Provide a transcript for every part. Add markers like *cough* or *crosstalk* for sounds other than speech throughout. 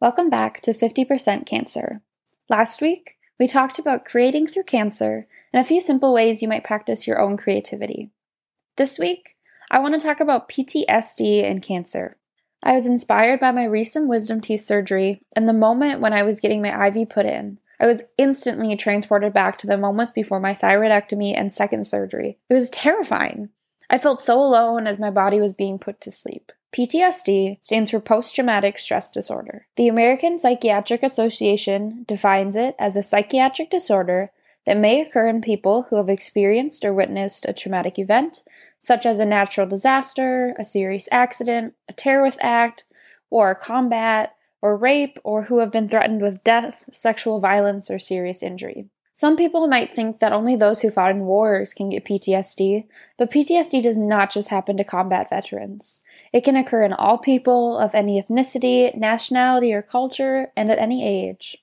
Welcome back to 50% Cancer. Last week, we talked about creating through cancer and a few simple ways you might practice your own creativity. This week, I want to talk about PTSD and cancer. I was inspired by my recent wisdom teeth surgery and the moment when I was getting my IV put in. I was instantly transported back to the moments before my thyroidectomy and second surgery. It was terrifying. I felt so alone as my body was being put to sleep. PTSD stands for Post Traumatic Stress Disorder. The American Psychiatric Association defines it as a psychiatric disorder that may occur in people who have experienced or witnessed a traumatic event, such as a natural disaster, a serious accident, a terrorist act, or combat, or rape, or who have been threatened with death, sexual violence, or serious injury. Some people might think that only those who fought in wars can get PTSD, but PTSD does not just happen to combat veterans. It can occur in all people of any ethnicity, nationality, or culture, and at any age.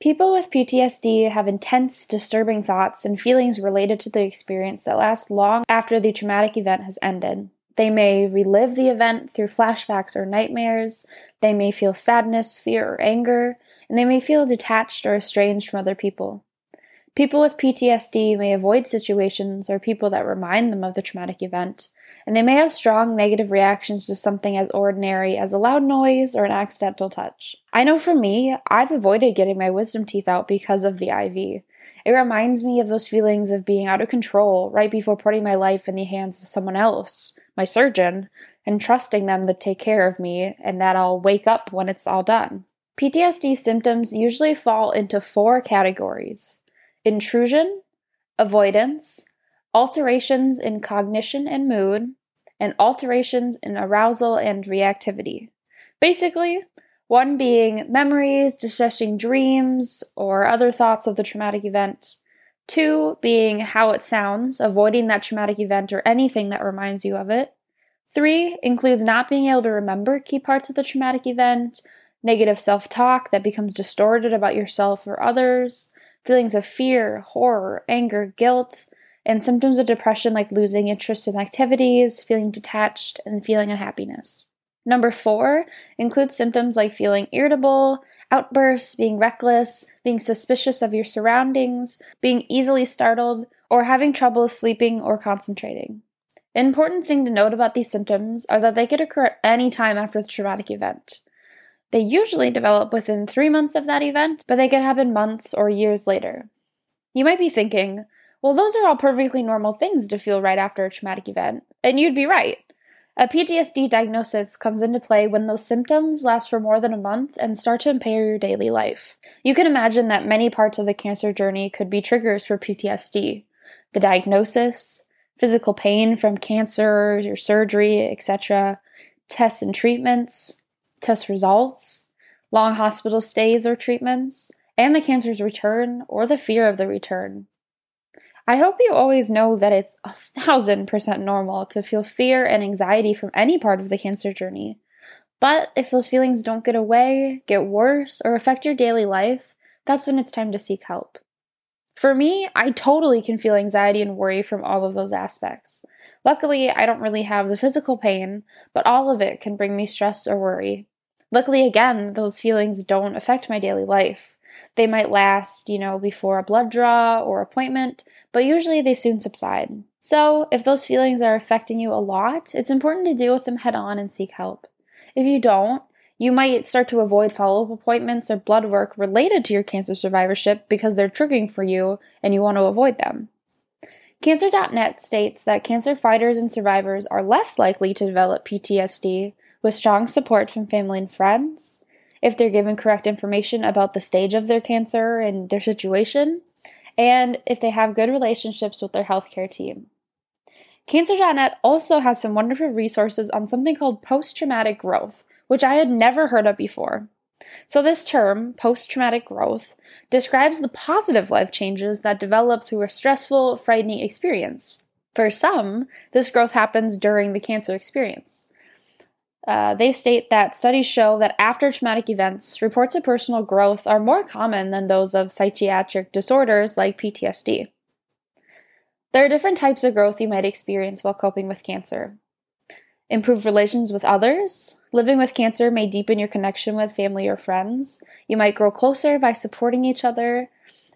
People with PTSD have intense, disturbing thoughts and feelings related to the experience that last long after the traumatic event has ended. They may relive the event through flashbacks or nightmares. They may feel sadness, fear, or anger, and they may feel detached or estranged from other people. People with PTSD may avoid situations or people that remind them of the traumatic event, and they may have strong negative reactions to something as ordinary as a loud noise or an accidental touch. I know for me, I've avoided getting my wisdom teeth out because of the IV. It reminds me of those feelings of being out of control right before putting my life in the hands of someone else, my surgeon, and trusting them to take care of me and that I'll wake up when it's all done. PTSD symptoms usually fall into four categories intrusion, avoidance, alterations in cognition and mood, and alterations in arousal and reactivity. Basically, one being memories, distressing dreams, or other thoughts of the traumatic event. Two being how it sounds, avoiding that traumatic event or anything that reminds you of it. Three includes not being able to remember key parts of the traumatic event, negative self talk that becomes distorted about yourself or others, feelings of fear, horror, anger, guilt, and symptoms of depression like losing interest in activities, feeling detached, and feeling unhappiness. Number four includes symptoms like feeling irritable, outbursts, being reckless, being suspicious of your surroundings, being easily startled, or having trouble sleeping or concentrating. An important thing to note about these symptoms are that they could occur at any time after the traumatic event. They usually develop within three months of that event, but they can happen months or years later. You might be thinking, well, those are all perfectly normal things to feel right after a traumatic event. And you'd be right. A PTSD diagnosis comes into play when those symptoms last for more than a month and start to impair your daily life. You can imagine that many parts of the cancer journey could be triggers for PTSD the diagnosis, physical pain from cancer, your surgery, etc., tests and treatments, test results, long hospital stays or treatments, and the cancer's return or the fear of the return. I hope you always know that it's a thousand percent normal to feel fear and anxiety from any part of the cancer journey. But if those feelings don't get away, get worse, or affect your daily life, that's when it's time to seek help. For me, I totally can feel anxiety and worry from all of those aspects. Luckily, I don't really have the physical pain, but all of it can bring me stress or worry. Luckily, again, those feelings don't affect my daily life. They might last, you know, before a blood draw or appointment, but usually they soon subside. So, if those feelings are affecting you a lot, it's important to deal with them head on and seek help. If you don't, you might start to avoid follow up appointments or blood work related to your cancer survivorship because they're triggering for you and you want to avoid them. Cancer.net states that cancer fighters and survivors are less likely to develop PTSD with strong support from family and friends, if they're given correct information about the stage of their cancer and their situation, and if they have good relationships with their healthcare team. Cancer.net also has some wonderful resources on something called post traumatic growth, which I had never heard of before. So, this term, post traumatic growth, describes the positive life changes that develop through a stressful, frightening experience. For some, this growth happens during the cancer experience. Uh, they state that studies show that after traumatic events, reports of personal growth are more common than those of psychiatric disorders like PTSD. There are different types of growth you might experience while coping with cancer improved relations with others, Living with cancer may deepen your connection with family or friends. You might grow closer by supporting each other.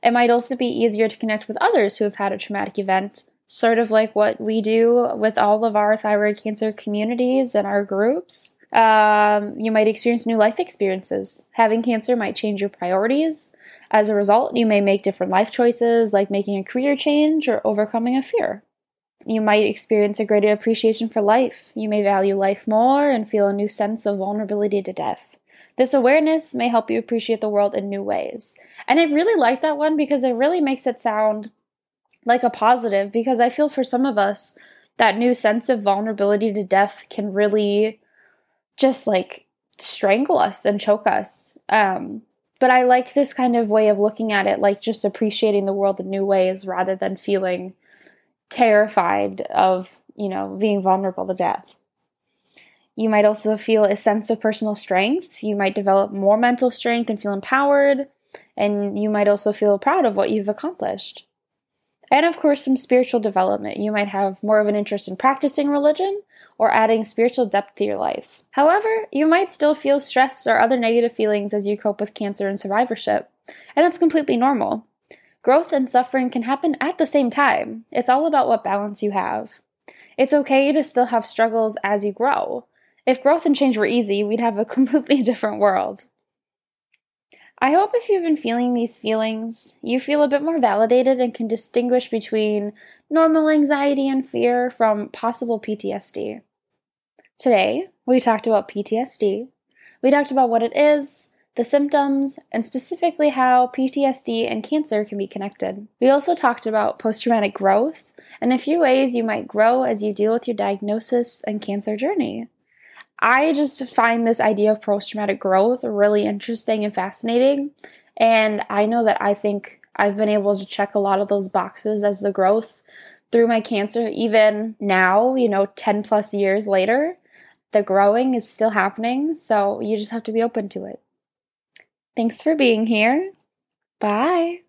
It might also be easier to connect with others who have had a traumatic event, sort of like what we do with all of our thyroid cancer communities and our groups. Um, you might experience new life experiences. Having cancer might change your priorities. As a result, you may make different life choices, like making a career change or overcoming a fear. You might experience a greater appreciation for life. You may value life more and feel a new sense of vulnerability to death. This awareness may help you appreciate the world in new ways. And I really like that one because it really makes it sound like a positive because I feel for some of us, that new sense of vulnerability to death can really just like strangle us and choke us. Um, but I like this kind of way of looking at it, like just appreciating the world in new ways rather than feeling terrified of, you know, being vulnerable to death. You might also feel a sense of personal strength. You might develop more mental strength and feel empowered. And you might also feel proud of what you've accomplished. And of course, some spiritual development. You might have more of an interest in practicing religion or adding spiritual depth to your life. However, you might still feel stress or other negative feelings as you cope with cancer and survivorship, and that's completely normal. Growth and suffering can happen at the same time. It's all about what balance you have. It's okay to still have struggles as you grow. If growth and change were easy, we'd have a *laughs* completely different world. I hope if you've been feeling these feelings, you feel a bit more validated and can distinguish between normal anxiety and fear from possible PTSD. Today, we talked about PTSD. We talked about what it is, the symptoms, and specifically how PTSD and cancer can be connected. We also talked about post traumatic growth and a few ways you might grow as you deal with your diagnosis and cancer journey. I just find this idea of post traumatic growth really interesting and fascinating. And I know that I think I've been able to check a lot of those boxes as the growth through my cancer, even now, you know, 10 plus years later. The growing is still happening, so you just have to be open to it. Thanks for being here. Bye.